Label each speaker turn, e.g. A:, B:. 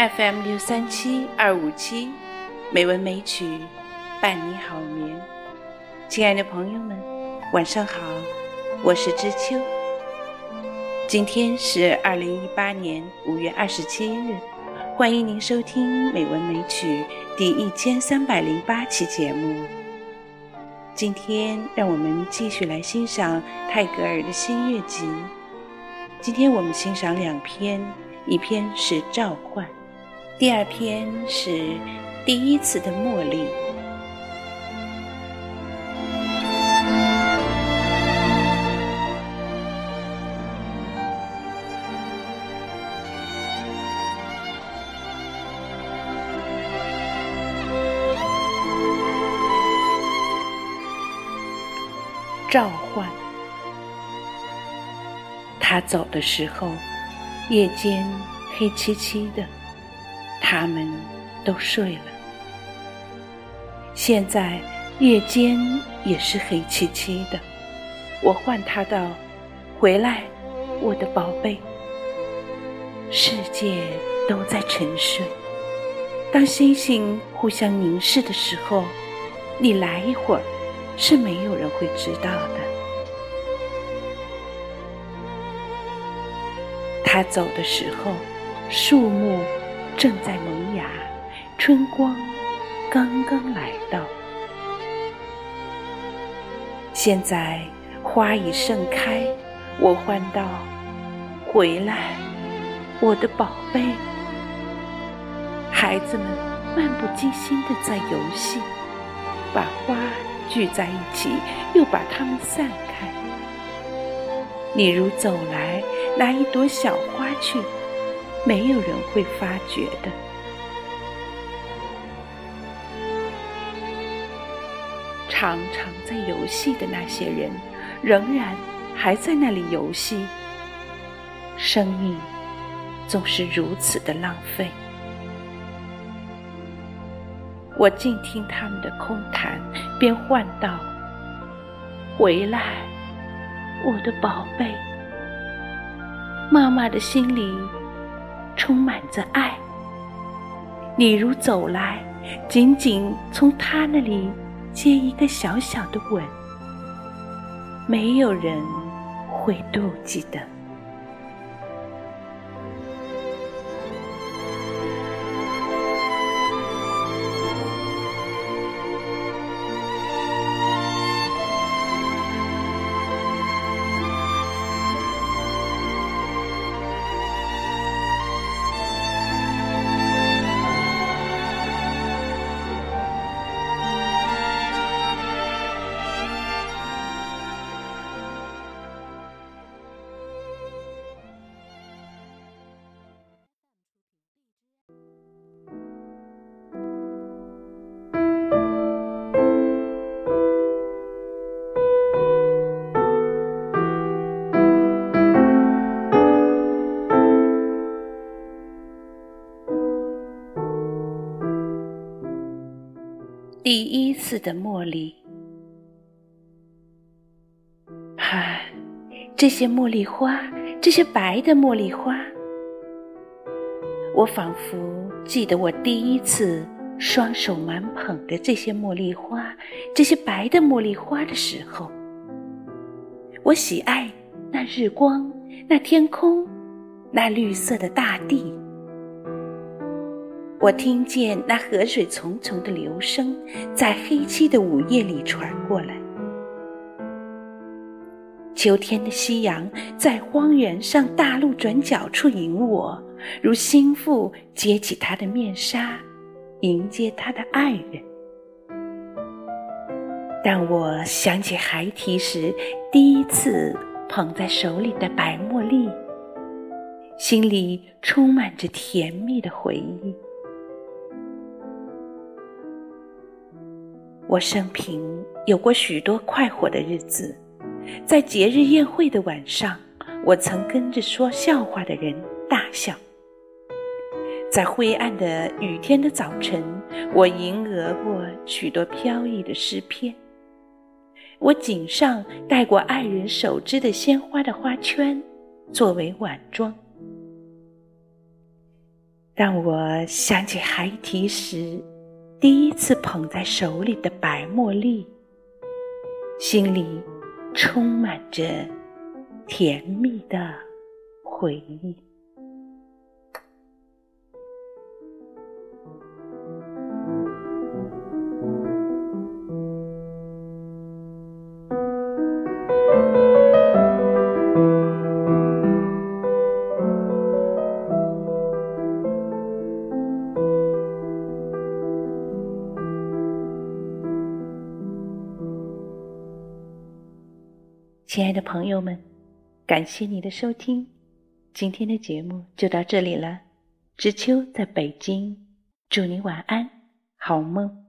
A: FM 六三七二五七，美文美曲伴你好眠。亲爱的朋友们，晚上好，我是知秋。今天是二零一八年五月二十七日，欢迎您收听《美文美曲》第一千三百零八期节目。今天让我们继续来欣赏泰戈尔的新月集。今天我们欣赏两篇，一篇是《召唤》。第二篇是第一次的茉莉，召唤。他走的时候，夜间黑漆漆的。他们都睡了，现在夜间也是黑漆漆的。我唤他道：“回来，我的宝贝。”世界都在沉睡。当星星互相凝视的时候，你来一会儿，是没有人会知道的。他走的时候，树木。正在萌芽，春光刚刚来到。现在花已盛开，我唤道：“回来，我的宝贝。”孩子们漫不经心地在游戏，把花聚在一起，又把它们散开。你如走来，拿一朵小花去。没有人会发觉的。常常在游戏的那些人，仍然还在那里游戏。生命总是如此的浪费。我静听他们的空谈，便唤道：“回来，我的宝贝。”妈妈的心里。充满着爱，你如走来，仅仅从他那里接一个小小的吻，没有人会妒忌的。第一次的茉莉，唉，这些茉莉花，这些白的茉莉花，我仿佛记得我第一次双手满捧着这些茉莉花，这些白的茉莉花的时候，我喜爱那日光，那天空，那绿色的大地。我听见那河水淙淙的流声，在黑漆的午夜里传过来。秋天的夕阳在荒原上大路转角处迎我，如心腹揭起他的面纱，迎接他的爱人。当我想起孩提时第一次捧在手里的白茉莉，心里充满着甜蜜的回忆。我生平有过许多快活的日子，在节日宴会的晚上，我曾跟着说笑话的人大笑；在灰暗的雨天的早晨，我吟额过许多飘逸的诗篇；我颈上戴过爱人手织的鲜花的花圈，作为晚装。当我想起孩提时第一次捧在手里的白茉莉，心里充满着甜蜜的回忆。亲爱的朋友们，感谢你的收听，今天的节目就到这里了。知秋在北京，祝你晚安，好梦。